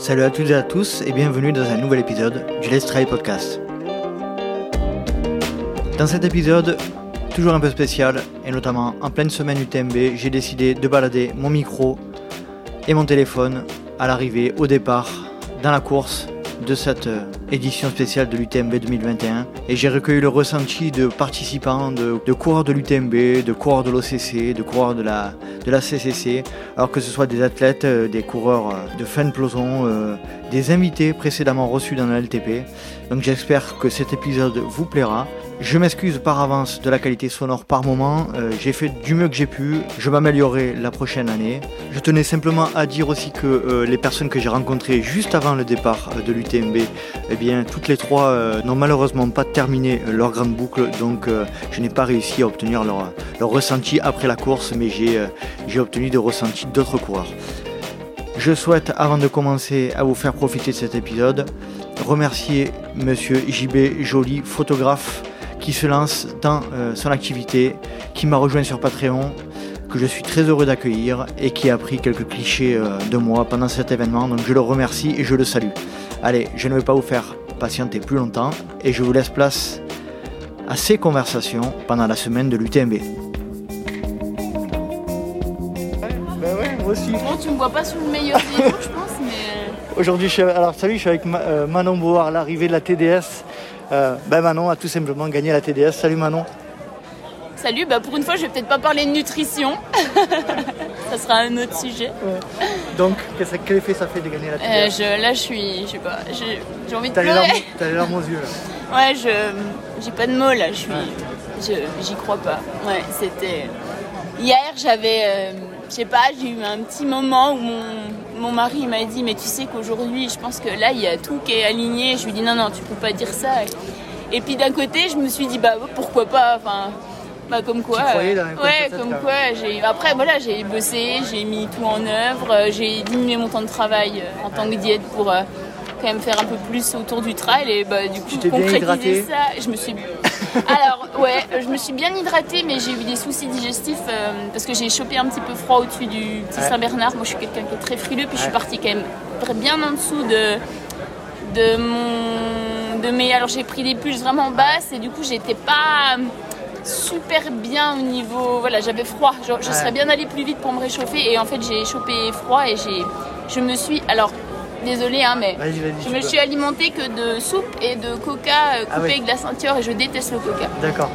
Salut à toutes et à tous et bienvenue dans un nouvel épisode du Let's Try Podcast. Dans cet épisode, toujours un peu spécial, et notamment en pleine semaine UTMB, j'ai décidé de balader mon micro et mon téléphone à l'arrivée, au départ, dans la course de cette euh, édition spéciale de l'UTMB 2021 et j'ai recueilli le ressenti de participants, de, coureurs de l'UTMB, de coureurs de l'OCC, de coureurs de la, de la CCC, alors que ce soit des athlètes, euh, des coureurs euh, de fin de peloton, des invités précédemment reçus dans le LTP. Donc j'espère que cet épisode vous plaira. Je m'excuse par avance de la qualité sonore par moment. Euh, j'ai fait du mieux que j'ai pu. Je m'améliorerai la prochaine année. Je tenais simplement à dire aussi que euh, les personnes que j'ai rencontrées juste avant le départ euh, de l'UTMB, eh bien, toutes les trois n'ont malheureusement pas terminé leur grande boucle. Donc, je n'ai pas réussi à obtenir leur, ressenti après la course, mais j'ai obtenu des ressentis d'autres coureurs. Je souhaite, avant de commencer à vous faire profiter de cet épisode, remercier Monsieur JB Joly, photographe qui se lance dans euh, son activité, qui m'a rejoint sur Patreon, que je suis très heureux d'accueillir et qui a pris quelques clichés euh, de moi pendant cet événement. Donc je le remercie et je le salue. Allez, je ne vais pas vous faire patienter plus longtemps et je vous laisse place à ces conversations pendant la semaine de l'UTMB. Ben ouais, moi aussi. Bon, tu me vois pas sous le meilleur des je pense, mais. Euh, Aujourd'hui, je suis, alors salut, je suis avec Manon Board, l'arrivée de la TDS. Euh, ben Manon a tout simplement gagné la TDS. Salut Manon. Salut, bah pour une fois je vais peut-être pas parler de nutrition. ça sera un autre sujet. Donc quel effet ça fait de gagner la TDS euh, Là je suis, je sais pas, j'ai envie de pleurer. T'as les larmes aux yeux là. Ouais, je j'ai pas de mots là, je suis, j'y crois pas. Ouais, c'était hier j'avais, euh, je sais pas, j'ai eu un petit moment où mon mon mari m'a dit mais tu sais qu'aujourd'hui je pense que là il y a tout qui est aligné. Je lui dis non non tu peux pas dire ça. Et puis d'un côté je me suis dit bah pourquoi pas. Enfin bah comme quoi. ouais comme quoi. J'ai après voilà j'ai bossé, j'ai mis tout en œuvre, j'ai diminué mon temps de travail euh, en tant que diète pour euh, quand même faire un peu plus autour du trail et bah du coup concrétiser ça. Je me suis alors, ouais, je me suis bien hydratée, mais j'ai eu des soucis digestifs euh, parce que j'ai chopé un petit peu froid au-dessus du petit Saint-Bernard. Moi, je suis quelqu'un qui est très frileux, puis je suis partie quand même bien en dessous de, de mon. De mes, alors, j'ai pris des pulses vraiment basses et du coup, j'étais pas super bien au niveau. Voilà, j'avais froid. Je, serais bien allée plus vite pour me réchauffer et en fait, j'ai chopé froid et j'ai. Je me suis. Alors, désolée, hein, mais je me suis alimentée que de soupe et de coca euh, ah coupé avec de la ceinture et je déteste le coca. D'accord.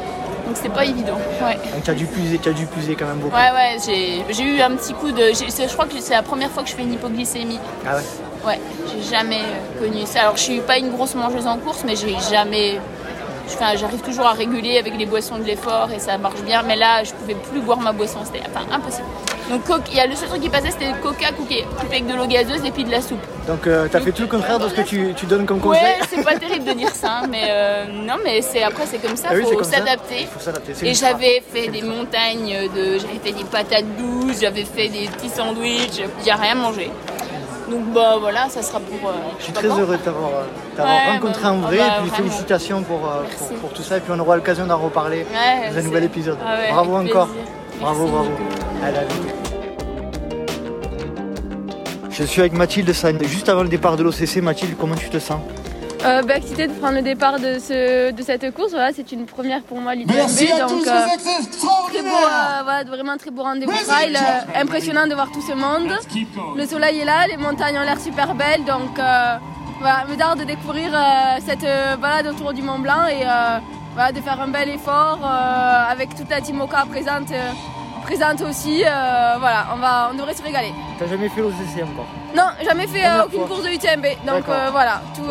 Donc c'est pas évident. Ouais. Donc tu as dû puiser, as dû puiser quand même beaucoup. Ouais ouais, j'ai eu un petit coup de. Je crois que c'est la première fois que je fais une hypoglycémie. Ah ouais. Ouais, j'ai jamais euh, connu ça. Alors je suis pas une grosse mangeuse en course, mais j'ai jamais j'arrive toujours à réguler avec les boissons de l'effort et ça marche bien. Mais là, je pouvais plus boire ma boisson, c'était impossible. Donc il y a le seul truc qui passait, c'était le coca coupé avec de l'eau gazeuse et puis de la soupe. Donc euh, tu as fait tout le contraire de ce que tu, donnes comme conseil Ouais, c'est pas terrible de dire ça, hein, mais euh, non, mais c'est après c'est comme ça, il ah faut s'adapter. Et j'avais fait des montagnes de, j'avais fait des patates douces, j'avais fait des petits sandwichs, j'ai rien mangé. Donc bah voilà, ça sera pour. Euh, je suis très heureux de t'avoir euh, rencontré bah, en vrai, bah, et puis félicitations euh, pour, pour, tout ça, et puis on aura l'occasion d'en reparler dans un nouvel épisode. Ah bravo encore. Bravo, bravo. Je suis avec Mathilde Juste avant le départ de l'OCC, Mathilde, comment tu te sens euh, bah, excité de prendre le départ de, ce, de cette course. Voilà, c'est une première pour moi l'UTMB. Donc, euh, très beau, euh, voilà, vraiment très beau rendez-vous trail. Euh, impressionnant de voir tout ce monde. Le soleil est là, les montagnes ont l'air super belles. Donc, euh, voilà, me tarde de découvrir cette balade autour du Mont Blanc et voilà, de faire un bel effort avec toute la Timoka présente présente aussi. Euh, voilà, on, va, on devrait se régaler. T'as jamais fait l'OCC encore Non, jamais fait euh, aucune course de UTMB. Donc euh, voilà, tout,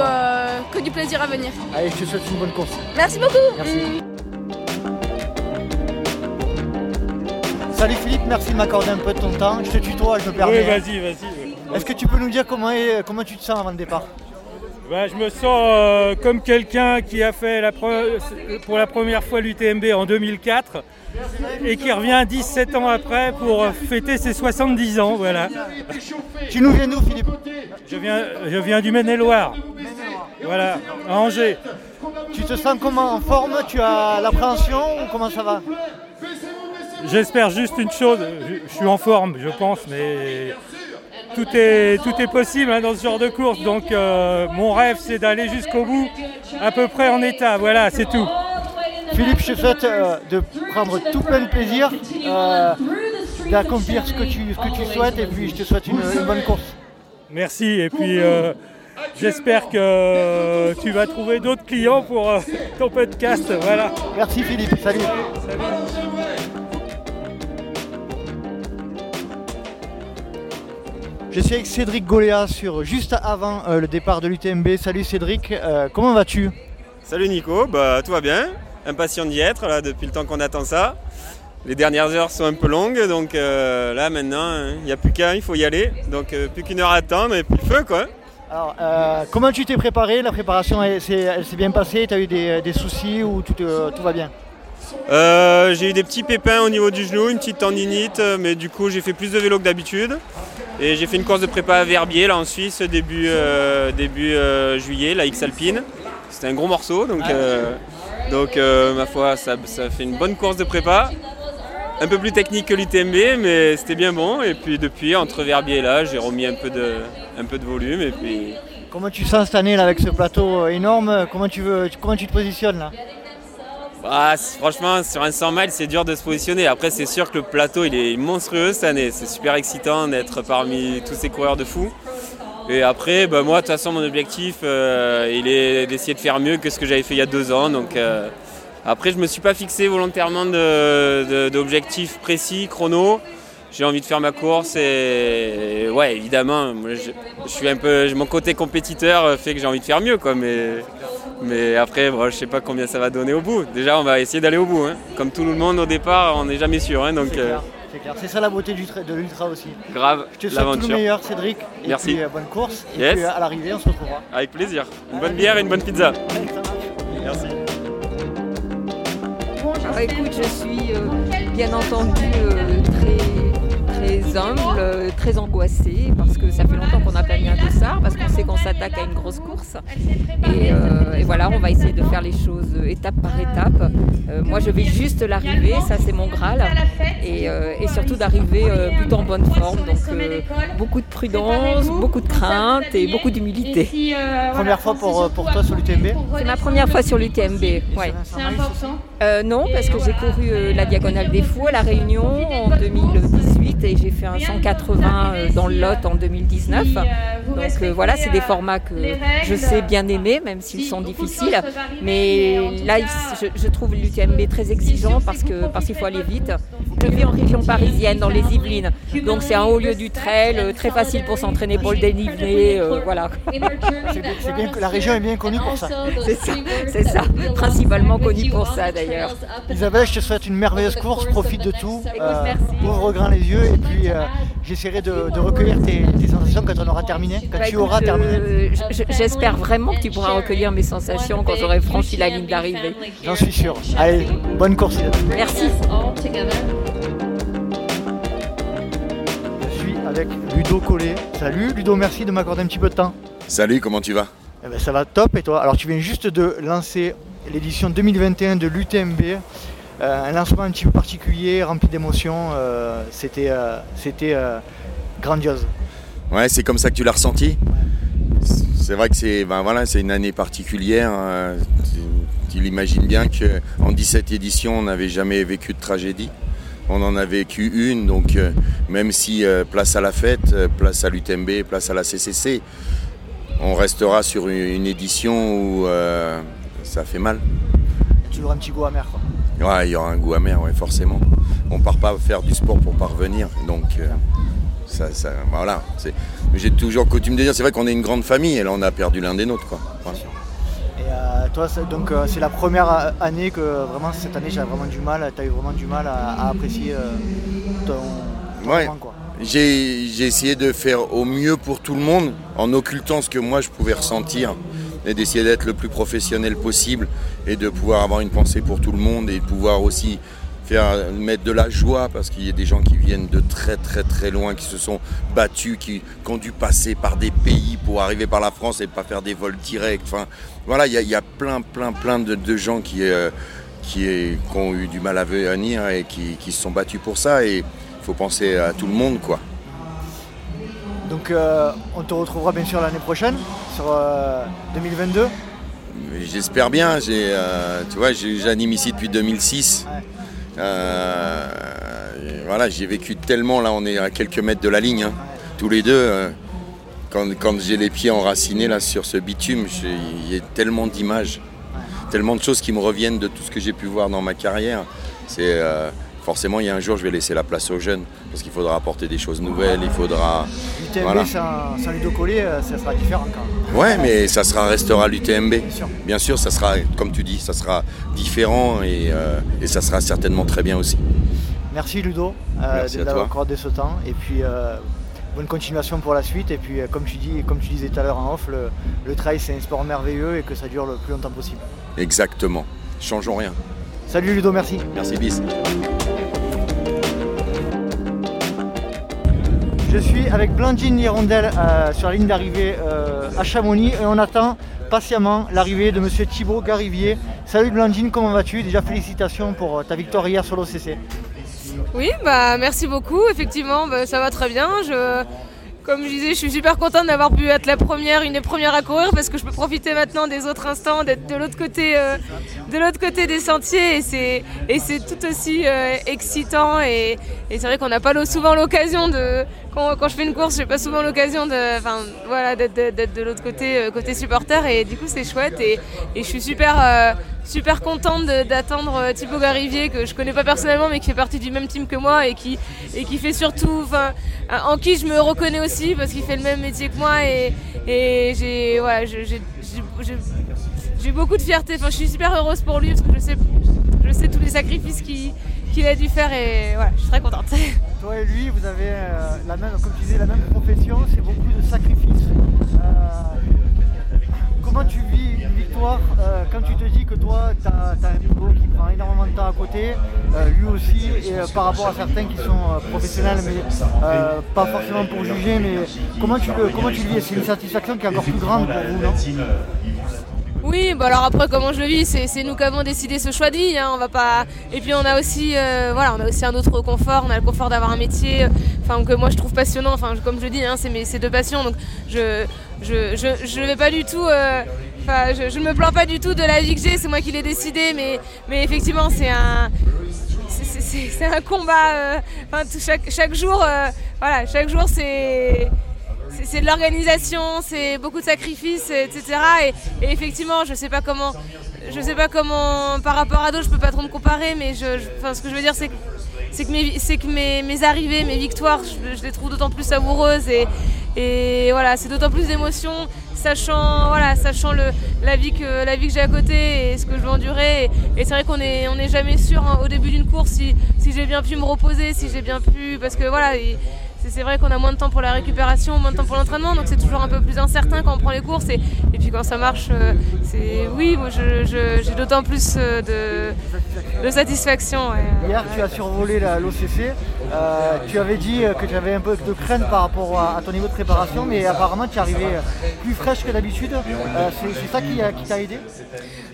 que du plaisir à venir. Allez, je te souhaite une bonne course. Merci beaucoup. Merci. Salut Philippe, merci de m'accorder un peu de ton temps. Je te tutoie, je me permets. Oui, vas-y, vas-y. Est-ce que tu peux nous dire comment, est, comment tu te sens avant le départ? Bah, je me sens comme quelqu'un qui a fait la pour la première fois l'UTMB en 2004 et qui revient 17 ans après pour fêter ses 70 ans. Voilà. Tu nous viens d'où, Philippe je viens, je viens du Maine-et-Loire. Voilà, à Angers. Tu te sens comment En forme? Tu as l'appréhension ou comment ça va? J'espère juste une chose, je suis en forme, je pense, mais tout est, tout est possible hein, dans ce genre de course. Donc mon rêve c'est d'aller jusqu'au bout, à peu près en état. Voilà, c'est tout. Philippe, je te souhaite de prendre tout plein de plaisir, d'accomplir ce, que tu, ce que tu souhaites et puis je te souhaite une, bonne course. Merci et puis j'espère que tu vas trouver d'autres clients pour ton podcast. Voilà. Merci Philippe, salut. Je suis avec Cédric Goléa sur juste avant euh, le départ de l'UTMB. Salut Cédric, euh, comment vas-tu? Salut Nico, bah tout va bien. Impatient d'y être là depuis le temps qu'on attend ça. Les dernières heures sont un peu longues, donc euh, là maintenant il n'y a plus qu'un, il faut y aller. Donc plus qu'une heure à attendre et puis feu quoi. Alors comment tu t'es préparé? La préparation elle, s'est bien passée? Tu as eu des, soucis ou tout, tout va bien? J'ai eu des petits pépins au niveau du genou, une petite tendinite, mais du coup j'ai fait plus de vélo que d'habitude. Et j'ai fait une course de prépa à Verbier là en Suisse début, euh, début euh, juillet, la X Alpine. C'était un gros morceau, donc, euh, donc ma foi ça, fait une bonne course de prépa. Un peu plus technique que l'UTMB, mais c'était bien bon. Et puis depuis, entre Verbier et là, j'ai remis un peu, de, un peu de volume. Et puis... Comment tu sens cette année là, avec ce plateau énorme? Comment tu, veux, comment tu te positionnes là? Ah, franchement, sur un 100 miles, c'est dur de se positionner. Après, c'est sûr que le plateau, il est monstrueux cette année. C'est super excitant d'être parmi tous ces coureurs de fous. Et après, bah, moi, de toute façon, mon objectif, euh, il est d'essayer de faire mieux que ce que j'avais fait il y a deux ans. Donc, euh, après, je ne me suis pas fixé volontairement d'objectifs précis, chrono. J'ai envie de faire ma course et, ouais, évidemment, je, suis un peu, mon côté compétiteur fait que j'ai envie de faire mieux, quoi. Mais mais après, je ne sais pas combien ça va donner au bout. Déjà, on va essayer d'aller au bout. Hein. Comme tout le monde au départ, on n'est jamais sûr. Hein, donc, euh, c'est ça la beauté du de l'ultra aussi. Grave. Je te souhaite tout le meilleur, Cédric. Et Merci. Puis, euh, bonne course. Et puis à l'arrivée, on se retrouvera. Avec plaisir. Une bonne bière et une bonne pizza. Merci. Alors écoute, je suis euh, bien entendu très très humble, très angoissé, parce que ça fait longtemps qu'on n'a pas mis un dossard, parce qu'on sait qu'on s'attaque à une grosse course. Euh, et, voilà, on va essayer de faire les choses étape par étape. Euh, moi, je vais juste l'arrivée, ça c'est mon Graal, et, euh, surtout d'arriver plutôt en bonne forme. Donc beaucoup de prudence, beaucoup de crainte et beaucoup d'humilité. Première fois pour, pour toi sur l'UTMB C'est ma première fois sur l'UTMB, ouais. C'est important Non, parce que j'ai couru la Diagonale des Fous à La Réunion en 2018 et j'ai fait un 180 dans le Lot en 2019. Donc voilà, c'est des formats que je sais bien aimer, même s'ils sont difficiles. Mais là, je, trouve l'UTMB très exigeant parce que parce qu'il faut aller vite. Je vis en région parisienne, dans les Yvelines. Donc c'est un haut lieu du trail, euh, très facile pour s'entraîner pour le dénivelé. Euh, voilà. C'est bien que la région est bien connue pour ça. C'est ça, c'est ça. Principalement connue pour ça d'ailleurs. Isabelle, je te souhaite une merveilleuse course, profite de tout. Euh, ouvre grand les yeux et puis euh, j'essaierai de, recueillir tes, sensations quand on aura terminé, quand bah, tu auras terminé. J'espère vraiment que tu pourras recueillir mes sensations quand j'aurai franchi la ligne d'arrivée. J'en suis sûr. Allez, bonne course. Merci. Je suis avec Ludo Collet. Salut Ludo, merci de m'accorder un petit peu de temps. Salut, comment tu vas? Eh ben, Ça va top et toi? Alors tu viens juste de lancer l'édition 2021 de l'UTMB. Euh, un lancement un petit peu particulier, rempli d'émotions. Euh, c'était euh, c'était grandiose. Ouais, c'est comme ça que tu l'as ressenti? C'est vrai que c'est ben voilà, une année particulière. Hein. Tu, l'imagines bien qu'en 17 éditions, on n'avait jamais vécu de tragédie. On en a vécu une, donc même si place à la fête, place à l'UTMB, place à la CCC, on restera sur une, édition où ça fait mal. Toujours un petit goût amer quoi. Ouais, il y aura un goût amer, ouais, forcément. On part pas faire du sport pour parvenir, donc euh, ça, ça, voilà. J'ai toujours coutume de dire, c'est vrai qu'on est une grande famille, et là on a perdu l'un des nôtres, quoi. Et euh, toi, donc euh, c'est la première année que vraiment cette année j'ai vraiment du mal, tu as eu vraiment du mal à, apprécier ton, ouais. J'ai essayé de faire au mieux pour tout le monde en occultant ce que moi je pouvais ressentir et d'essayer d'être le plus professionnel possible et de pouvoir avoir une pensée pour tout le monde et de pouvoir aussi faire mettre de la joie parce qu'il y a des gens qui viennent de très très très loin, qui se sont battus, qui, ont dû passer par des pays pour arriver par la France et pas faire des vols directs. Voilà, il y, a, plein plein plein de, gens qui, euh, qui, ont eu du mal à venir et qui, qui se sont battus pour ça et il faut penser à tout le monde quoi. Donc on te retrouvera bien sûr l'année prochaine, sur 2022. J'espère bien. tu vois, j'anime ici depuis 2006. voilà, j'ai vécu tellement. Là, on est à quelques mètres de la ligne, hein. tous les deux quand, j'ai les pieds enracinés là sur ce bitume, il y a tellement d'images, tellement de choses qui me reviennent de tout ce que j'ai pu voir dans ma carrière. C'est euh, forcément il y a un jour je vais laisser la place aux jeunes parce qu'il faudra apporter des choses nouvelles, il faudra. L'UTMB voilà. sans, Ludo Collier, euh, ça sera différent quand même. Ouais, mais ça sera restera l'UTMB. Bien sûr. ça sera comme tu dis, ça sera différent et, euh, et ça sera certainement très bien aussi. Merci Ludo d'avoir accordé ce temps et puis bonne continuation pour la suite. Et puis, euh, comme tu, dis, comme tu disais tout à l'heure en off, le, trail c'est un sport merveilleux et que ça dure le plus longtemps possible. Exactement. Changeons rien. Salut Ludo, merci. Merci Bis. Je suis avec Blandine Hirondelle euh, sur la ligne d'arrivée euh, à Chamonix et on attend patiemment l'arrivée de Monsieur Thibaut Garivier. Salut Blandine, comment vas-tu? Déjà félicitations pour ta victoire hier sur l'OCC. Oui, bah merci beaucoup. Effectivement, bah, ça va très bien. Comme je disais, je suis super contente d'avoir pu être la première, une des premières à courir parce que je peux profiter maintenant des autres instants, d'être de l'autre côté, euh, de côté des sentiers et c'est tout aussi euh, excitant et, c'est vrai qu'on n'a pas souvent l'occasion de quand, quand, je fais une course, j'ai pas souvent l'occasion de, voilà, d'être de, l'autre côté, euh, côté supporter et du coup c'est chouette et, et, je suis super super contente d'attendre Thibaut Garivier que je connais pas personnellement mais qui fait partie du même team que moi et qui fait surtout, en qui je me reconnais aussi parce qu'il fait le même métier que moi et, j'ai beaucoup de fierté. Je suis super heureuse pour lui parce que je sais, tous les sacrifices qu'il a dû faire et voilà, je suis très contente. Toi et lui, vous avez euh, la même profession, c'est beaucoup de sacrifices. Euh, comment tu vis une victoire euh, quand tu te dis que toi, tu as, un niveau qui prend énormément de temps à côté, euh, lui aussi, et euh, par rapport à certains qui sont professionnels, mais pas forcément pour juger, mais comment tu comment tu vis? C'est une satisfaction qui est encore plus grande pour vous, non? Oui, bah alors après comment je le vis, c'est nous qui avons décidé ce choix de vie. Hein, on va pas. Et puis on a aussi, voilà, on a aussi un autre confort. On a le confort d'avoir un métier, enfin que moi je trouve passionnant. Enfin comme je dis, hein, c'est mes deux passions. Donc je je ne vais pas du tout. Euh, je, ne me plains pas du tout de la vie que j'ai, c'est moi qui l'ai décidé, mais, mais effectivement, c'est un. C'est un combat. Euh, chaque, chaque jour, euh, voilà, chaque jour, c'est c'est de l'organisation, c'est beaucoup de sacrifices, etc. Et, effectivement, je sais pas comment, je sais pas comment, par rapport à d'autres, je peux pas trop me comparer, mais ce que je veux dire, c'est que que, mes, arrivées, mes victoires, je, les trouve d'autant plus savoureuses et, voilà, c'est d'autant plus d'émotions, sachant, voilà, sachant la vie que, que j'ai à côté et ce que je veux endurer. Et, c'est vrai qu'on n'est on jamais sûr hein, au début d'une course si, si j'ai bien pu me reposer, si j'ai bien pu. Parce que voilà, c'est vrai qu'on a moins de temps pour la récupération, moins de temps pour l'entraînement, donc c'est toujours un peu plus incertain quand on prend les courses. Et, et puis quand ça marche, euh, c'est oui, moi j'ai d'autant plus euh, de, de satisfaction. Hier, tu as survolé l'OCC. Euh, tu avais dit que tu avais un peu de crainte par rapport à, ton niveau de préparation, mais apparemment tu es arrivé plus fraîche que d'habitude. c'est ça qui, t'a aidé?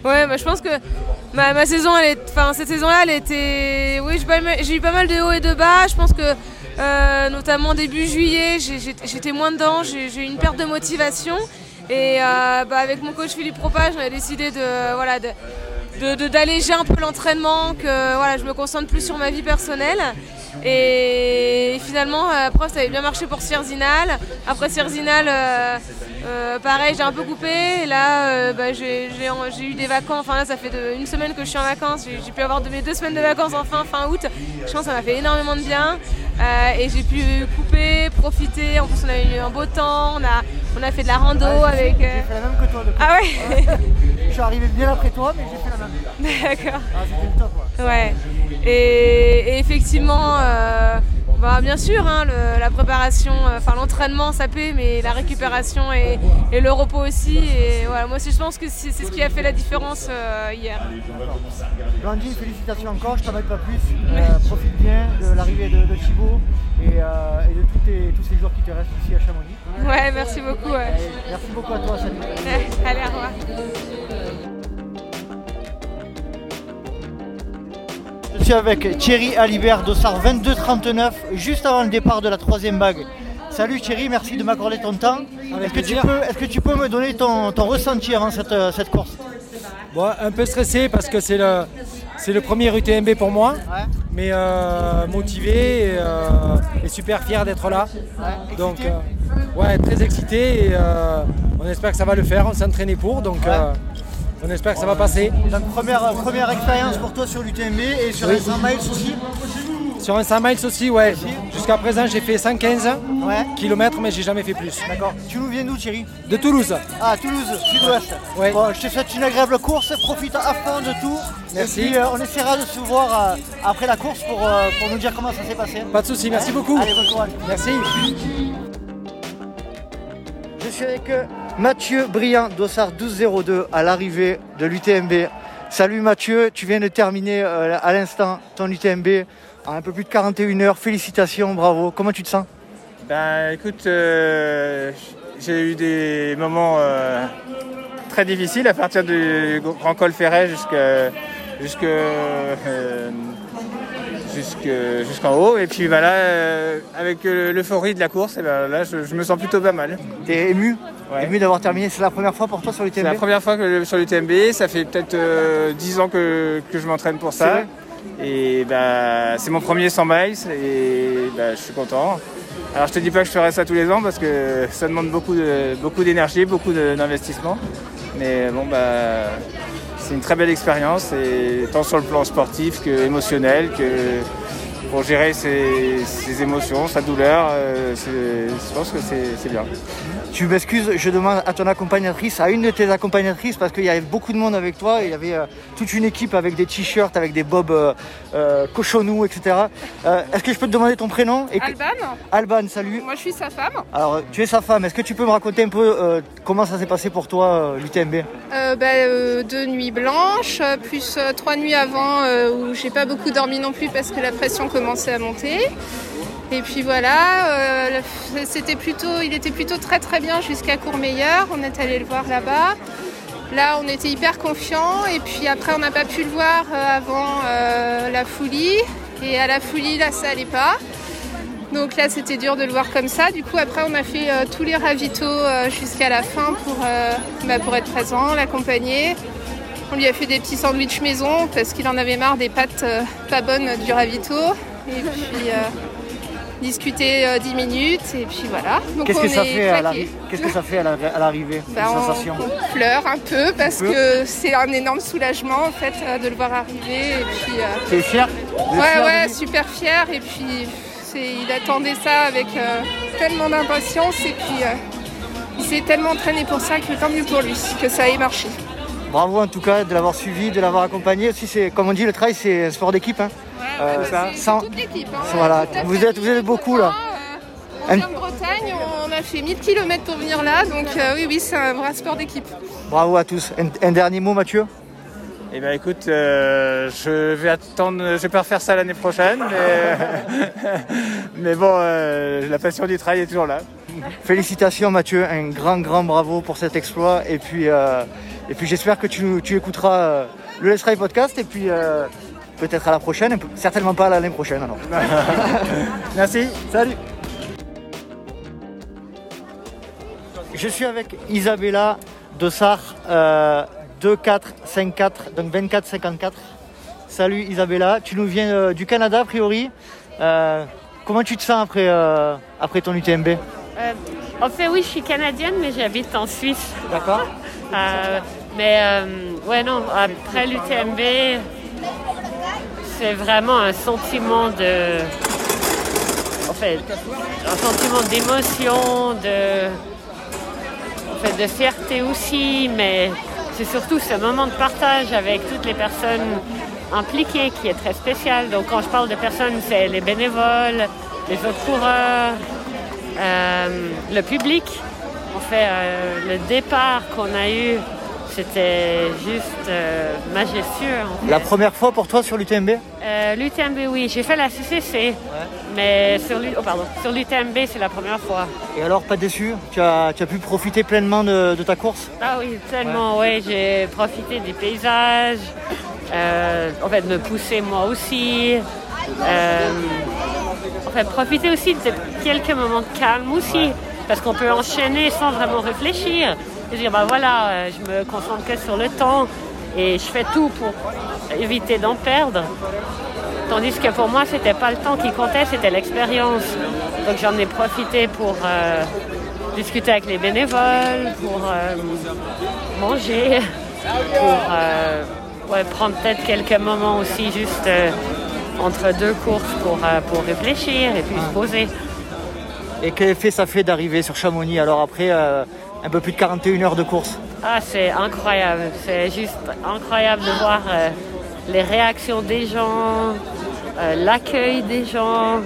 Ouais, bah, je pense que ma, saison, elle est, cette saison-là, elle était, oui, j'ai eu pas mal de hauts et de bas. Je pense que euh, notamment début juillet, j'étais moins dedans, j'ai eu une perte de motivation. Et euh, bah, avec mon coach Philippe Propage, on décidé de, voilà, d'alléger un peu l'entraînement, que voilà, je me concentre plus sur ma vie personnelle. Et finalement, après, ça avait bien marché pour Sierzinal. Après Sierzinal, euh, euh, pareil, j'ai un peu coupé. Là, bah, j'ai eu des vacances. Enfin, là, ça fait une semaine que je suis en vacances. J'ai pu avoir mes deux semaines de vacances en fin, août. Je pense que ça m'a fait énormément de bien. et j'ai pu couper, profiter. En plus, on a eu un beau temps. On a fait de la rando avec. J'ai fait la même que toi. Ah ouais Je suis arrivé bien après toi, mais j'ai fait la même. D'accord. Ah, c'était le top. Ouais. Et, effectivement, euh, bah, bien sûr, hein, la préparation, euh, enfin l'entraînement ça paie, mais la récupération et, le repos aussi. Et voilà, moi aussi je pense que c'est ce qui a fait la différence euh, hier. Blandine, félicitations encore, je t'en pas plus. profite bien de l'arrivée de, de, Thibaut et, de tous ces jours qui te restent ici à Chamonix. Ouais, merci beaucoup. Merci beaucoup à toi, salut. Allez, au revoir. Je suis avec Thierry Alibert, dossard 22-39, juste avant le départ de la troisième bague. Salut Thierry, merci de m'accorder ton temps. Est-ce que, tu peux, est que tu peux me donner ton, ton ressenti avant cette, euh, cette course? Bon, Un peu stressé parce que c'est le, c'est le premier UTMB pour moi, mais euh, motivé et, euh, et, super fier d'être là. donc, ouais, très excité et on espère que ça va le faire. On s'est entraîné pour, donc on espère que ça va passer. Donc, première, première expérience pour toi sur l'UTMB et sur les 100 miles aussi sur un 100 miles aussi, ouais. Jusqu'à présent, j'ai fait 115 km, mais j'ai jamais fait plus. D'accord. Tu nous viens d'où, Thierry? De Toulouse. Ah, Toulouse, sud-ouest. Ouais. Bon, je te souhaite une agréable course, profite à fond de tout. Merci. Et puis, euh, on essaiera de se voir euh, après la course pour, euh, pour nous dire comment ça s'est passé. Pas de souci, merci beaucoup. Allez, bon courage. Merci. Avec Mathieu Briand, Dossard 1202 à l'arrivée de l'UTMB. Salut Mathieu, tu viens de terminer à l'instant ton UTMB un peu plus de 41 heures. Félicitations, bravo. Comment tu te sens? Ben écoute, euh, j'ai eu des moments euh, très difficiles à partir du Grand Col Ferret jusqu'à euh, jusqu'en haut. Et puis voilà, avec l'euphorie de la course, et ben, là je, me sens plutôt pas mal. T'es ému Ému d'avoir terminé, c'est la première fois pour toi sur l'UTMB C'est la première fois que sur l'UTMB, ça fait peut-être 10 ans que, que je m'entraîne pour ça. Et bah, c'est mon premier 100 miles et bah, je suis content. Alors je te dis pas que je ferai ça tous les ans parce que ça demande beaucoup beaucoup d'énergie, beaucoup d'investissement. Mais bon bah c'est une très belle expérience tant sur le plan sportif que émotionnel pour gérer ses, émotions, sa douleur, euh, je pense que c'est bien. Tu m'excuses, je demande à ton accompagnatrice, à une de tes accompagnatrices, parce qu'il y avait beaucoup de monde avec toi, il y avait euh, toute une équipe avec des t-shirts, avec des bobs euh, euh cochonous, etc. Est-ce que je peux te demander ton prénom Alban. Alban, salut. Moi je suis sa femme. Alors tu es sa femme, est-ce que tu peux me raconter un peu comment ça s'est passé pour toi l'UTMB ben, Deux nuits blanches, plus trois nuits avant où j'ai pas beaucoup dormi non plus parce que la pression commençait à monter. Et puis voilà, euh, c'était plutôt, il était plutôt très très bien jusqu'à Courmeilleur. On est allé le voir là-bas. Là, on était hyper confiants. Et puis après, on n'a pas pu le voir euh, avant euh, la folie. Et à la folie, là, ça allait pas. Donc là, c'était dur de le voir comme ça. Du coup, après, on a fait tous les ravitaux jusqu'à la fin pour, bah, pour être présent, l'accompagner. On lui a fait des petits sandwichs maison parce qu'il en avait marre des pâtes pas bonnes du ravito. Et puis discuter 10 euh, minutes et puis voilà. Qu'est-ce que, ça fait à Qu'est-ce que ça fait à l'arrivée sensation? on pleure un peu parce que c'est un énorme soulagement en fait euh, de le voir arriver et puis. Euh... es fier Ouais ouais super fier et puis il attendait ça avec euh, tellement d'impatience et puis il s'est tellement entraîné pour ça que tant mieux pour lui que ça ait marché. Bravo en tout cas de l'avoir suivi, de l'avoir accompagné. Aussi, c'est comme on dit, le trail c'est un sport d'équipe. Hein. Euh, c'est toute l'équipe. Hein. Voilà, vous êtes, vous êtes beaucoup là. Euh, en Bretagne, on a fait 1000 km pour venir là, donc euh, oui, oui, c'est un vrai sport d'équipe. Bravo à tous. Un, dernier mot, Mathieu? Eh bien écoute, je vais attendre, je vais pas refaire ça l'année prochaine, mais, bon, la passion du trail est toujours là. Félicitations Mathieu, un grand grand bravo pour cet exploit et puis, et puis j'espère que tu, tu écouteras le Let's podcast et puis peut-être à la prochaine, certainement pas à l'année prochaine alors. Merci. Salut. Je suis avec Isabella Dossard, euh, 2454, donc 2454. Salut Isabella, tu nous viens euh, du Canada a priori. Euh, comment tu te sens après, euh, après ton UTMB En fait oui, je suis canadienne mais j'habite en Suisse. D'accord. Mais ouais non, après l'UTMB, c'est vraiment un sentiment de. En fait, un sentiment d'émotion, de. En fait, de fierté aussi, mais c'est surtout ce moment de partage avec toutes les personnes impliquées qui est très spécial. Donc, quand je parle de personnes, c'est les bénévoles, les autres coureurs, euh, le public. En fait, euh, le départ qu'on a eu c'était juste euh, majestueux. La première fois pour toi sur l'UTMB euh, L'UTMB, oui. J'ai fait la CCC, mais sur l'UTMB, c'est la première fois. Et alors, pas déçu? Tu as, pu profiter pleinement de, ta course? Ah oui, tellement, oui. J'ai profité des paysages, euh, en fait, me pousser moi aussi. enfin, profiter aussi de quelques moments de calme aussi, parce qu'on peut enchaîner sans vraiment réfléchir. Et dire, bah voilà, euh, je me concentre que sur le temps et je fais tout pour éviter d'en perdre. Tandis que pour moi, c'était pas le temps qui comptait, c'était l'expérience. Donc j'en ai profité pour euh, discuter avec les bénévoles, pour euh, manger, pour prendre peut-être quelques moments aussi juste entre deux courses pour, pour réfléchir et puis se poser. Et quel effet ça fait d'arriver sur Chamonix? Alors après un peu plus de 41 heures de course Ah c'est incroyable, c'est juste incroyable de voir euh, les réactions des gens, l'accueil des gens.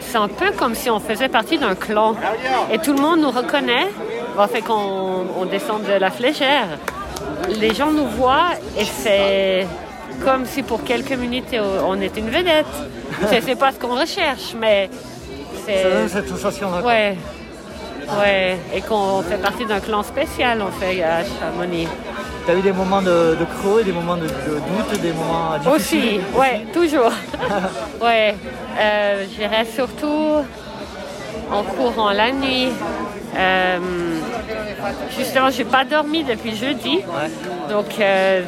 C'est un peu comme si on faisait partie d'un clan et tout le monde nous reconnaît. En fait qu'on on descend de la fléchère, les gens nous voient et c'est comme si pour quelques minutes on était une vedette. c'est pas ce qu'on recherche, mais c'est. cette sensation. Ouais. Ouais. Et qu'on fait partie d'un clan spécial, en fait, à Chamonix. Tu as eu des moments de, creux, des moments de, doute, des moments difficiles? Aussi, ouais, toujours. ouais. Euh, J'irais surtout en courant la nuit. Euh, justement, j'ai pas dormi depuis jeudi. Donc, euh,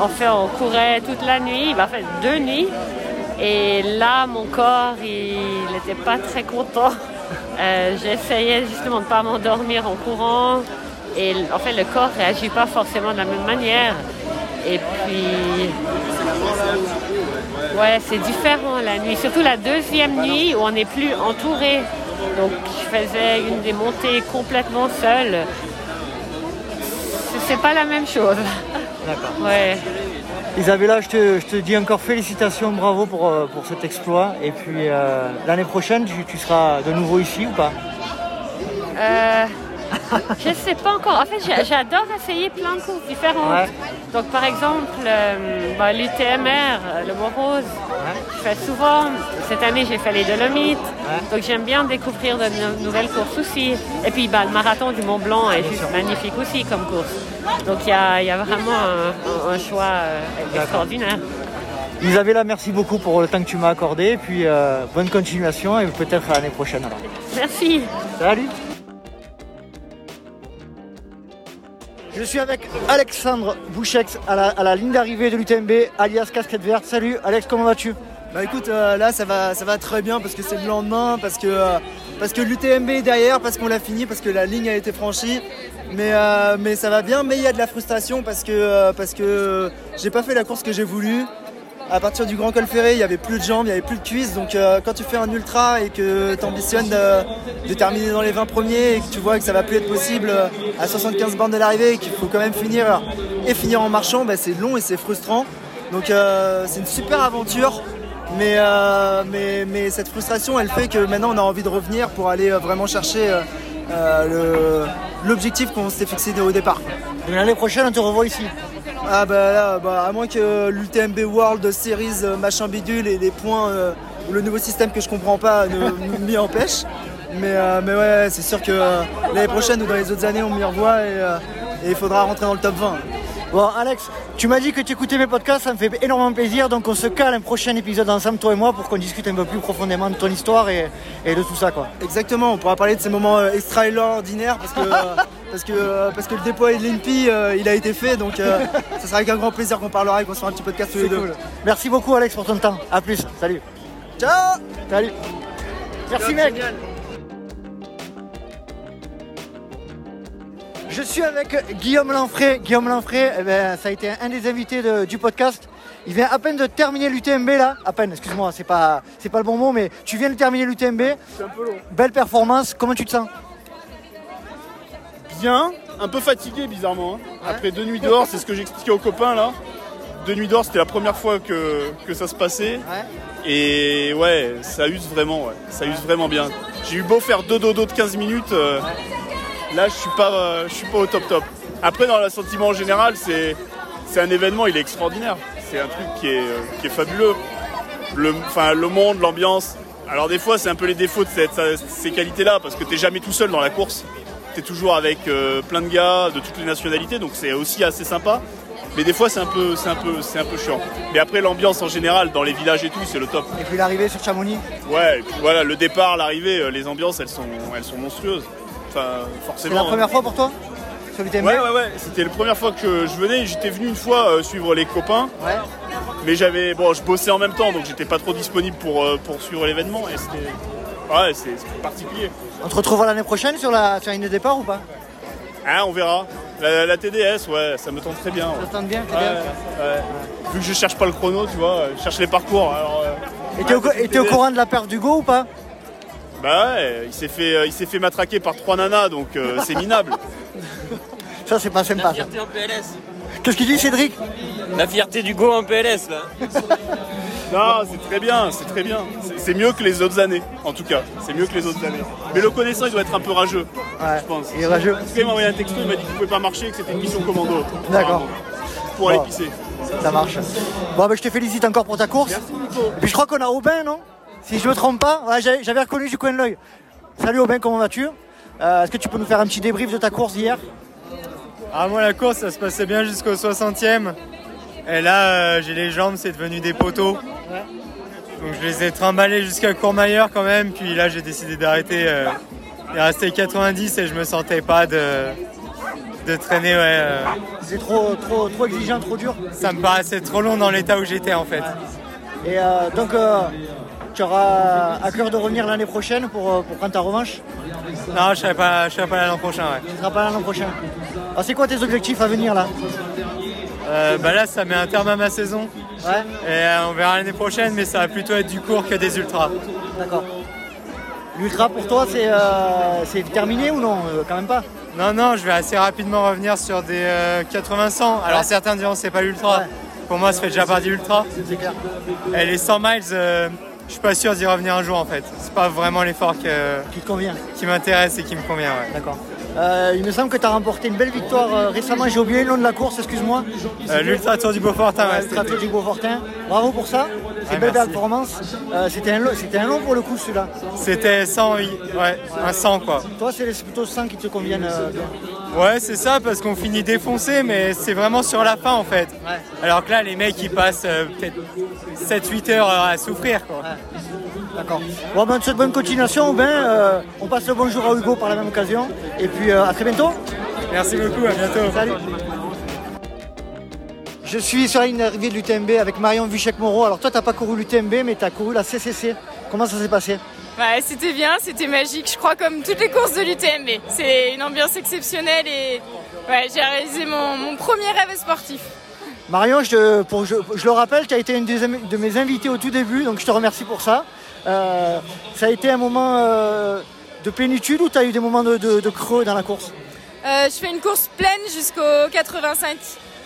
en fait, on courait toute la nuit, en fait deux nuits. Et là, mon corps, il n'était pas très content. Euh, j'essayais justement de ne pas m'endormir en courant. Et en fait, le corps ne réagit pas forcément de la même manière. Et puis, ouais, c'est différent la nuit. Surtout la deuxième nuit où on n'est plus entouré. Donc, je faisais une des montées complètement seule. C'est pas la même chose. D'accord. Ouais. Isabella, je te, dis encore félicitations, bravo pour, euh, cet exploit. Et puis euh, l'année prochaine, tu, seras de nouveau ici ou pas? Euh, Je sais pas encore. En fait, j'adore essayer plein de courses différentes. Donc par exemple, euh, bah, l'UTMR, le Morose, je fais souvent. Cette année, j'ai fait les Dolomites. Donc j'aime bien découvrir de nouvelles courses aussi. Et puis bah, le marathon du Mont Blanc est juste magnifique aussi comme course. Donc il y a, vraiment un, choix euh, extraordinaire. Isabella, merci beaucoup pour le temps que tu m'as accordé. Et puis euh, bonne continuation et peut-être à l'année prochaine. Merci. Salut. Je suis avec Alexandre Bouchex à la, ligne d'arrivée de l'UTMB, alias Casquette Verte. Salut Alex, comment vas-tu? Bah écoute, euh, là ça va, ça va très bien parce que c'est le lendemain, parce que, euh, que l'UTMB est derrière, parce qu'on l'a fini, parce que la ligne a été franchie. Mais, euh, mais ça va bien, mais il y a de la frustration parce que, parce que j'ai pas fait la course que j'ai voulu à partir du Grand Col Ferré, il n'y avait plus de jambes, il n'y avait plus de cuisses. Donc euh, quand tu fais un ultra et que tu ambitionnes de, terminer dans les 20 premiers et que tu vois que ça va plus être possible à 75 bornes de l'arrivée et qu'il faut quand même finir et finir en marchant, bah, c'est long et c'est frustrant. Donc euh, c'est une super aventure. Euh, mais, mais, cette frustration, elle fait que maintenant on a envie de revenir pour aller vraiment chercher l'objectif qu'on s'était fixé au départ. L'année prochaine, on te revoit ici. Ah bah là, bah, à moins que l'UTMB World Series euh, machin bidule et les points euh, ou le nouveau système que je comprends pas ne m'y empêche. Mais, euh, mais ouais, c'est sûr que l'année prochaine ou dans les autres années, on m'y revoit et, il faudra rentrer dans le top 20. Bon, Alex, tu m'as dit que tu écoutais mes podcasts, ça me fait énormément plaisir. Donc, on se cale un prochain épisode ensemble, toi et moi, pour qu'on discute un peu plus profondément de ton histoire et, et, de tout ça, quoi. Exactement, on pourra parler de ces moments extraordinaires parce que parce que, euh, parce que le dépôt de l'INPI euh, il a été fait donc euh, ça sera avec un grand plaisir qu'on parlera et qu'on se fera un petit podcast tous les deux. Merci beaucoup Alex pour ton temps. A plus. Salut. Ciao. Salut. Merci mec. Je suis avec Guillaume Lanfray. Guillaume Lanfray, eh ben, ça a été un des invités du podcast. Il vient à peine de terminer l'UTMB là. À peine, excuse-moi, c'est pas, c'est pas le bon mot, mais tu viens de terminer l'UTMB. C'est un peu long. Belle performance. Comment tu te sens? Bien, un peu fatigué bizarrement. Hein. Après deux nuits dehors, c'est ce que j'expliquais aux copains là. Deux nuits dehors, c'était la première fois que, ça se passait. Et ouais, ça use vraiment, ça use vraiment bien. J'ai eu beau faire deux dodos de 15 minutes, euh, là je suis pas, euh, je suis pas au top top. Après dans le sentiment général, c'est, c'est un événement, il est extraordinaire. C'est un truc qui est, euh, qui est fabuleux. Le, enfin, le monde, l'ambiance. Alors des fois, c'est un peu les défauts de ces qualités-là, parce que tu n'es jamais tout seul dans la course tu es toujours avec euh, plein de gars de toutes les nationalités, donc c'est aussi assez sympa. Mais des fois, c'est un peu, c'est un peu, c'est un peu chiant. Mais après, l'ambiance en général, dans les villages et tout, c'est le top. Et puis l'arrivée sur Chamonix Ouais, et puis voilà, le départ, l'arrivée, euh, les ambiances, elles sont, elles sont monstrueuses. Enfin, C'est forcément. la hein. première fois pour toi sur l'UTMB Ouais, ouais, ouais. C'était la première fois que je venais. J'étais venu une fois euh, suivre les copains. Ouais. Mais j'avais, bon, je bossais en même temps, donc j'étais pas trop disponible pour, pour suivre l'événement. Et c'était, ouais, c'est c'est particulier. On te retrouvera l'année prochaine sur la, sur la ligne de départ ou pas Ah, on verra. La, la TDS, ouais, ça me tente très bien. ouais. Ça te tente bien, Ouais, ouais. Vu que je cherche pas le chrono, tu vois, je cherche les parcours. Alors, euh, Et t'es au, ouais, et t'es au TDS. courant de la perte d'Hugo ou pas Bah ouais, il s'est fait, euh, il s'est fait matraquer par trois nanas, donc euh, c'est minable. Ça, c'est pas sympa. ça. en PLS. Qu'est-ce qu'il dit, Cédric La fierté du go en PLS là. Non, c'est très bien, c'est très bien. C'est- mieux que les autres années, en tout cas. C'est mieux que les autres années. Mais le connaissant, il doit être un peu rageux, je pense. il est rageux. Il m'a envoyé un texto, il m'a dit qu'il pouvait pas marcher, que c'était une mission commando. D'accord. Pour aller Bon. pisser. Ça marche. Bon, ben, je te félicite encore pour ta course. Et puis je crois qu'on a Aubin, non? Si je me trompe pas, ouais, j'avais j'avais reconnu du coin de l'œil. Salut Aubin, comment vas-tu? Euh, Est-ce que tu peux nous faire un petit débrief de ta course d'hier? Ah moi la course ça se passait bien jusqu'au 60e et là euh, j'ai les jambes c'est devenu des poteaux. Donc je les ai trimballés jusqu'à Courmayeur quand même. Puis là j'ai décidé d'arrêter euh, il est resté 90 et je me sentais pas de, de traîner ouais, euh, C'est trop, trop, trop exigeant, trop dur? Ça me paraissait trop long dans l'état où j'étais en fait. Et euh, donc, tu auras à cœur de revenir l'année prochaine pour, pour prendre ta revanche? Non je serai pas, je serai pas là l'an prochain ouais. Tu ne seras pas là l'an prochain. Alors, c'est quoi tes objectifs à venir là Euh, bah là ça met un terme à ma saison Ouais. et euh, on verra l'année prochaine mais ça va plutôt être du court que des ultras D'accord. L'ultra pour toi, c'est euh, c'est terminé ou non Quand même pas. Non, non, je vais assez rapidement revenir sur des 80-100. Alors Ouais. certains diront c'est pas l'ultra. Pour moi, ça fait déjà partie ultra. C'est clair. Et les 100 miles, je suis pas sûr d'y revenir un jour en fait. C'est pas vraiment l'effort que- Qui te convient qui m'intéresse et qui me convient. D'accord. Euh, il me semble que tu as remporté une belle victoire euh, récemment. J'ai oublié le nom de la course, excuse-moi. Euh, L'ultra tour du Beaufortin, ouais, L'Ultra Tour du Beaufortin. Bravo pour ça. C'est Ouais, une belle merci. performance. C'était un, long- c'était un long pour le coup celui-là. C'était 100, oui. ouais, un 100 quoi. Toi, c'est plutôt 100 qui te conviennent. bien. Ouais, c'est ça, parce qu'on finit défoncé, mais c'est vraiment sur la fin en fait. Ouais. Alors que là, les mecs, ils passent euh, peut-être 7-8 heures à souffrir quoi. D'accord. Bon, ben, bonne continuation. Euh, on passe le bonjour à Hugo par la même occasion. Et puis euh, à très bientôt. Merci beaucoup, à bientôt. Salut. Je suis sur la ligne d'arrivée de l'UTMB avec Marion Vuchek-Moreau. Alors toi, t'as pas couru l'UTMB, mais tu as couru la CCC. Comment ça s'est passé? C'était bien, c'était magique, je crois comme toutes les courses de l'UTMB. C'est une ambiance exceptionnelle et ouais, j'ai réalisé mon, mon premier rêve sportif. Marion, je, pour, je, je le rappelle, tu as été une des de mes invités au tout début, donc je te remercie pour ça. Euh, ça a été un moment euh, de plénitude ou tu as eu des moments de, de- de creux dans la course? Euh, je fais une course pleine jusqu'au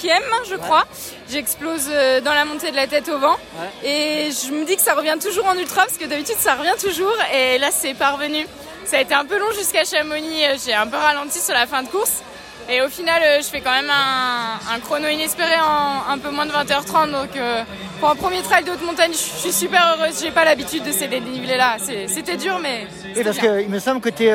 85e, je crois. J'explose euh, dans la montée de la tête au vent. Et je me dis que ça revient toujours en ultra, parce que d'habitude ça revient toujours. Et là, c'est parvenu. Ça a été un peu long jusqu'à Chamonix. J'ai un peu ralenti sur la fin de course. Et au final, euh, je fais quand même un, un chrono inespéré en un peu moins de 20h30. Donc, euh, pour un premier trail de haute montagne, je suis super heureuse. J'ai pas l'habitude de ces dénivelés-là. C'était dur, mais. Oui, parce qu'il me semble que tu es,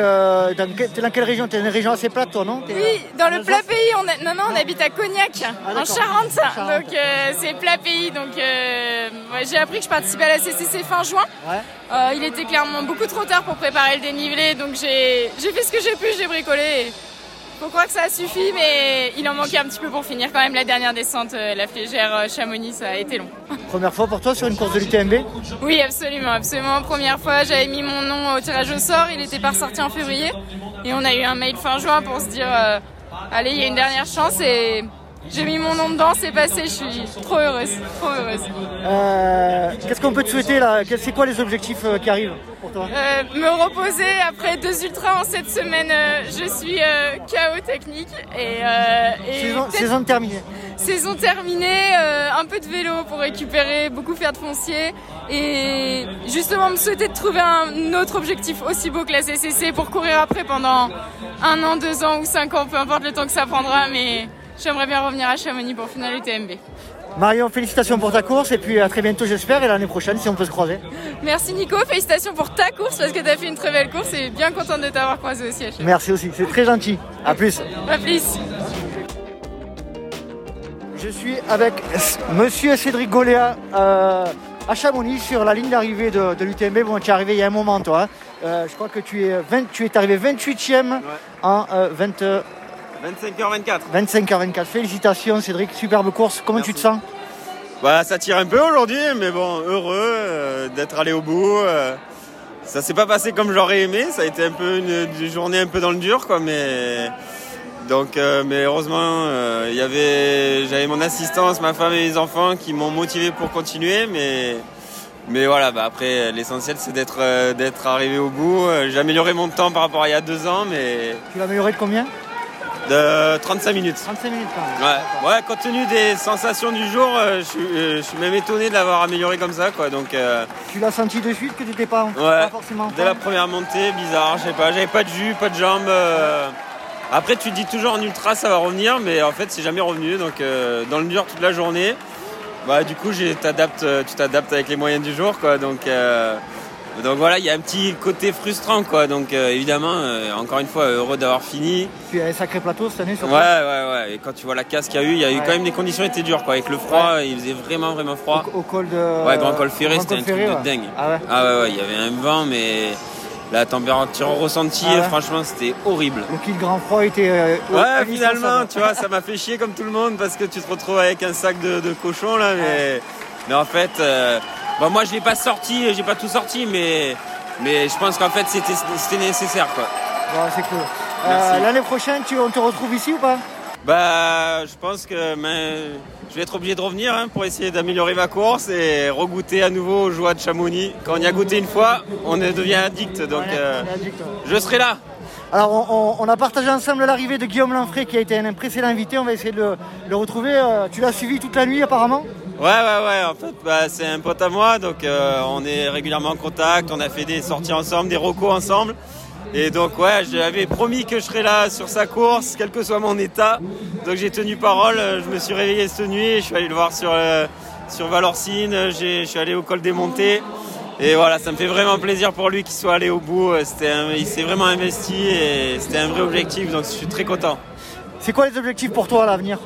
dans, que- t'es dans quelle région? Tu es dans une région assez plate, toi, non? Oui, euh, dans le plat pays, on a... non, non, on habite à Cognac, en. Charente. En Charente. Donc euh, c'est plat pays. Donc euh, ouais, j'ai appris que je participais à la CCC fin juin. Ouais. Euh, il était clairement beaucoup trop tard pour préparer le dénivelé, donc j'ai j'ai fait ce que j'ai pu, j'ai bricolé. Et Faut croire que ça a suffi, mais il en manquait un petit peu pour finir quand même la dernière descente, euh, la flégère euh, Chamonix, ça a été long. Première fois pour toi sur une course de l'UTMB? Oui, absolument, absolument. Première fois, j'avais mis mon nom au tirage au sort. Il était pas ressorti en février. Et on a eu un mail fin juin pour se dire euh, allez, il y a une dernière chance. Et j'ai mis mon nom dedans, c'est passé. Je suis trop heureuse, trop heureuse. Euh, Qu'est-ce qu'on peut te souhaiter là? C'est quoi les objectifs euh, qui arrivent pour toi? Euh, me reposer après deux ultras en cette semaine, je suis KO technique. Et, et saison, terminée. Saison terminée, un peu de vélo pour récupérer, beaucoup faire de foncier et justement me souhaiter de trouver un autre objectif aussi beau que la CCC pour courir après pendant un an, deux ans ou cinq ans, peu importe le temps que ça prendra, mais j'aimerais bien revenir à Chamonix pour finir l'UTMB. Marion, félicitations pour ta course et puis à très bientôt j'espère et l'année prochaine si on peut se croiser. Merci Nico, félicitations pour ta course parce que tu as fait une très belle course et bien contente de t'avoir croisé aussi à Chamonix. Merci aussi, c'est très gentil. À plus. À plus Je suis avec monsieur Cédric Goléa euh, à Chamonix sur la ligne d'arrivée de, l'UTMB. Bon, tu es arrivé il y a un moment, toi. Hein. Euh, je crois que tu es, 20, tu es arrivé 28e en 20. 25h24. 25h24. Félicitations Cédric, superbe course. Comment tu te sens? Bah, Ça tire un peu aujourd'hui, mais bon, heureux d'être allé au bout. ça s'est pas passé comme j'aurais aimé. Ça a été un peu une, une, journée un peu dans le dur, quoi, mais donc, euh, mais heureusement, euh, j'avais mon assistance, ma femme et mes enfants qui m'ont motivé pour continuer. Mais, mais voilà, bah après, l'essentiel c'est d'être euh, d'être arrivé au bout. J'ai amélioré mon temps par rapport à il y a deux ans, mais. Tu l'as amélioré de combien? De 35 minutes. 35 minutes quand même. Ouais, ouais compte tenu des sensations du jour, je, suis, même étonné de l'avoir amélioré comme ça, quoi. Donc. Tu l'as senti de suite que tu n'étais pas, ouais, pas forcément. Dès la première montée, bizarre, je sais pas, j'avais pas de jus, pas de jambes. Après, tu te dis toujours en ultra, ça va revenir, mais en fait, c'est jamais revenu. Donc, euh, dans le dur toute la journée, bah, du coup, euh, tu t'adaptes avec les moyens du jour, quoi. Donc, euh, donc voilà, il y a un petit côté frustrant, quoi. Donc, évidemment, encore une fois, heureux d'avoir fini. Puis, il y a un sacré plateau cette année, surtout. Ouais, ouais, ouais. Et quand tu vois la casse qu'il y a eu, il y a eu quand même des conditions étaient dures, quoi. Avec le froid, il faisait vraiment, vraiment froid. Au, col de. Ouais, Grand Col Ferré, c'était un truc de dingue. Ah ouais. Ah ouais, ouais, il y avait un vent, mais la température ressentie, ah franchement, c'était horrible. Le kit grand froid était. Euh, ouais, finalement, tu vois, ça m'a fait chier comme tout le monde parce que tu te retrouves avec un sac de, cochon là, mais, mais en fait, euh, moi je l'ai pas sorti, j'ai pas tout sorti, mais, mais je pense qu'en fait c'était nécessaire quoi. c'est cool. Euh, l'année prochaine, tu, on te retrouve ici ou pas? Bah, je pense que je vais être obligé de revenir hein, pour essayer d'améliorer ma course et regoûter à nouveau aux joies de Chamonix. Quand on y a goûté une fois, on devient addict. Donc euh, je serai là. Alors on, a partagé ensemble l'arrivée de Guillaume Lanfray qui a été un précédent invité. On va essayer de le, retrouver. Euh, tu l'as suivi toute la nuit apparemment? Ouais, ouais, ouais. En fait, bah, c'est un pote à moi, donc euh, on est régulièrement en contact. On a fait des sorties ensemble, des recos ensemble. Et donc ouais, j'avais promis que je serais là sur sa course, quel que soit mon état. Donc j'ai tenu parole, je me suis réveillé cette nuit, je suis allé le voir sur, euh, sur Valorcine, je suis allé au col des montées. Et voilà, ça me fait vraiment plaisir pour lui qu'il soit allé au bout. il s'est vraiment investi et c'était un vrai objectif, donc je suis très content. C'est quoi les objectifs pour toi à l'avenir?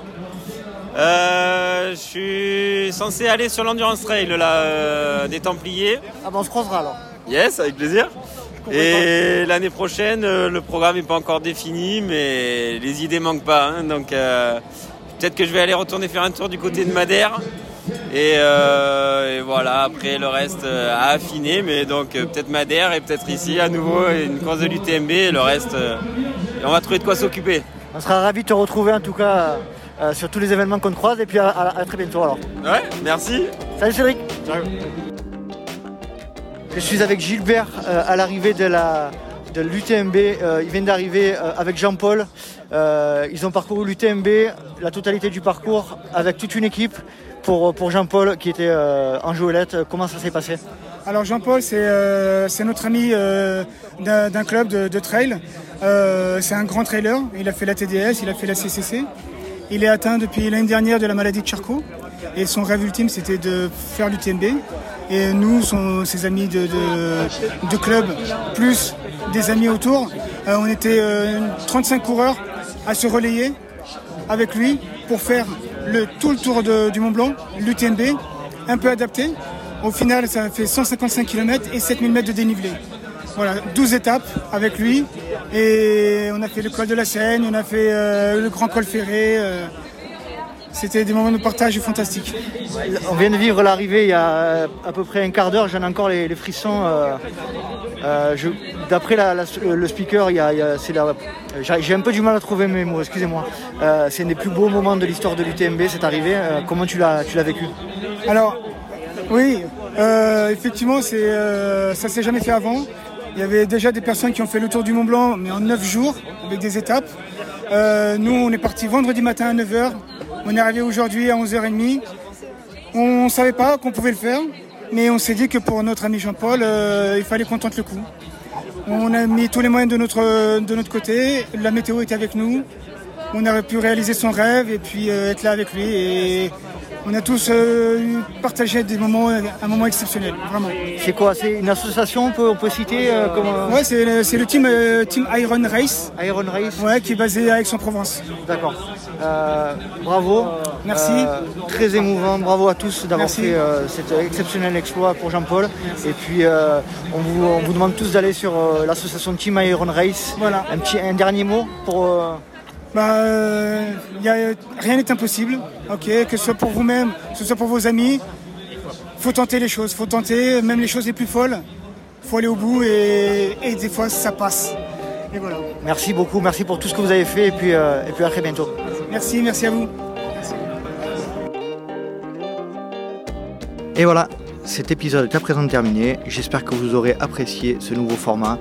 Euh, Je suis censé aller sur l'Endurance Trail là, euh, des Templiers. Ah bon, on se croisera alors. Yes, avec plaisir. Et l'année prochaine, euh, le programme n'est pas encore défini, mais les idées manquent pas. Hein. donc euh, peut-être que je vais aller retourner faire un tour du côté de Madère. Et, euh, voilà, après le reste à affiner, mais donc peut-être Madère et peut-être ici à nouveau une course de l'UTMB et le reste, on va trouver de quoi s'occuper. On sera ravis de te retrouver en tout cas sur tous les événements qu'on croise et puis à, très bientôt alors. Ouais, merci. Salut Cédric. Ciao. Je suis avec Gilbert euh, à l'arrivée de la de l'UTMB. Euh, il vient d'arriver euh, avec Jean-Paul. ils ont parcouru l'UTMB, la totalité du parcours, avec toute une équipe pour, pour Jean-Paul qui était en jouelette. Comment ça s'est passé? Alors Jean-Paul, c'est notre ami d'un club de, trail. c'est un grand trailer. Il a fait la TDS, il a fait la CCC. Il est atteint depuis l'année dernière de la maladie de Charcot. Et son rêve ultime, c'était de faire l'UTMB. Et nous, ses amis de, club, plus des amis autour, euh, on était 35 euh, coureurs à se relayer avec lui pour faire tout le tour du Mont Blanc, l'UTMB, un peu adapté. Au final, ça fait 155 km et 7000 mètres de dénivelé. Voilà, 12 étapes avec lui. Et on a fait le col de la Seine, on a fait euh, le grand col ferré. C'était des moments de partage fantastiques. On vient de vivre l'arrivée il y a euh, à peu près un quart d'heure, j'en ai encore les, frissons. Euh, euh, d'après le speaker, j'ai un peu du mal à trouver mes mots, excusez-moi. c'est un des plus beaux moments de l'histoire de l'UTMB, cette arrivée. comment tu l'as, vécu? Alors, oui, effectivement, ça s'est jamais fait avant. Il y avait déjà des personnes qui ont fait le tour du Mont Blanc, mais en 9 jours, avec des étapes. nous, on est parti vendredi matin à 9h. On est arrivé aujourd'hui à 11h30. On ne savait pas qu'on pouvait le faire, mais on s'est dit que pour notre ami Jean-Paul, euh, il fallait qu'on tente le coup. On a mis tous les moyens de notre, côté. La météo était avec nous. On aurait pu réaliser son rêve et puis euh, être là avec lui. On a tous euh, partagé des moments, un moment exceptionnel, vraiment. C'est quoi C'est une association, on peut, citer Ouais, c'est le, team, team Iron Race. Iron Race Ouais, qui est basé à Aix-en-Provence. D'accord. bravo. Merci. très émouvant. Bravo à tous d'avoir fait cet exceptionnel exploit pour Jean-Paul. Et puis on vous, demande tous d'aller sur l'association Team Iron Race. Voilà. Un, petit, un dernier mot pour. Bah, y a, rien n'est impossible, ok, que ce soit pour vous-même, que ce soit pour vos amis. Faut tenter les choses, faut tenter même les choses les plus folles. Faut aller au bout et, des fois ça passe. Et voilà. Merci beaucoup, merci pour tout ce que vous avez fait et puis, et puis à très bientôt. Merci, merci à vous. Et voilà, cet épisode est à présent terminé. J'espère que vous aurez apprécié ce nouveau format.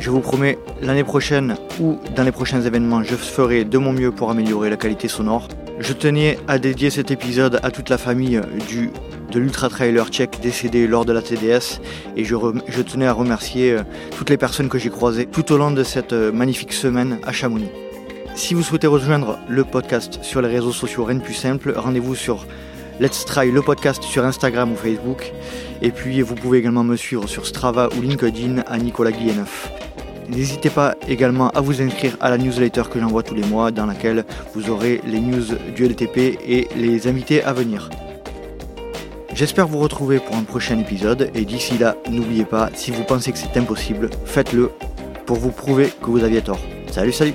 Je vous promets, l'année prochaine ou dans les prochains événements, je ferai de mon mieux pour améliorer la qualité sonore. Je tenais à dédier cet épisode à toute la famille de l'Ultra Trailer Tchèque décédé lors de la TDS et je, tenais à remercier euh, toutes les personnes que j'ai croisées tout au long de cette euh, magnifique semaine à Chamonix. Si vous souhaitez rejoindre le podcast sur les réseaux sociaux Rennes Plus Simple, rendez-vous sur Let's Try le podcast sur Instagram ou Facebook. Et puis vous pouvez également me suivre sur Strava ou LinkedIn à Nicolas Guilleneuf. N'hésitez pas également à vous inscrire à la newsletter que j'envoie tous les mois dans laquelle vous aurez les news du LTP et les invités à venir. J'espère vous retrouver pour un prochain épisode et d'ici là, n'oubliez pas, si vous pensez que c'est impossible, faites-le pour vous prouver que vous aviez tort. Salut, salut